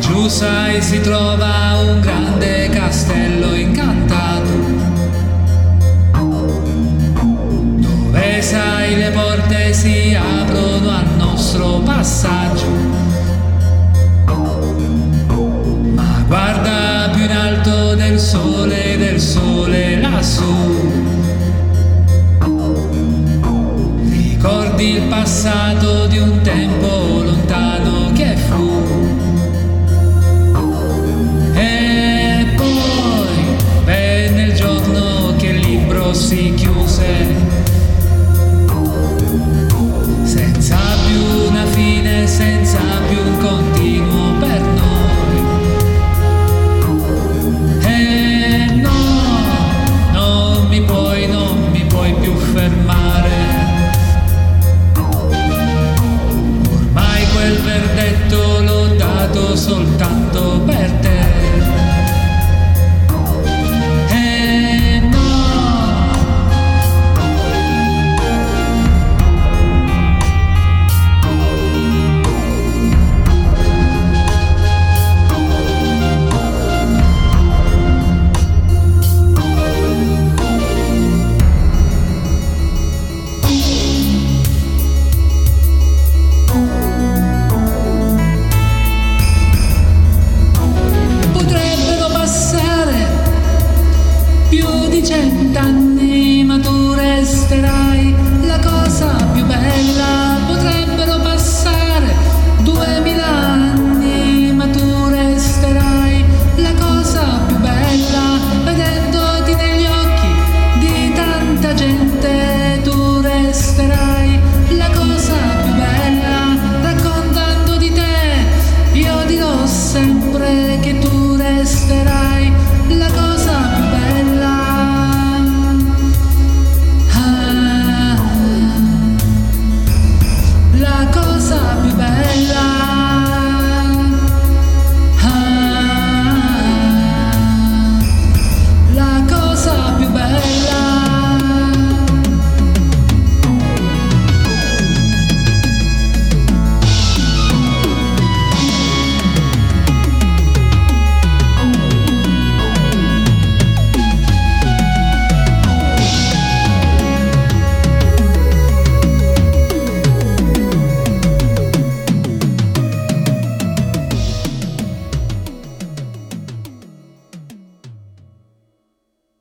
Tu sai, si trova un grande castello incantato. Dove sai le porte si aprono al nostro passaggio. Ma guarda più in alto del sole, del sole lassù. Ricordi il passato di un tempo lontano che fu. Si chiuse. Senza più una fine, senza più un continuo per noi. E no, non mi puoi, non mi puoi più fermare. 简单。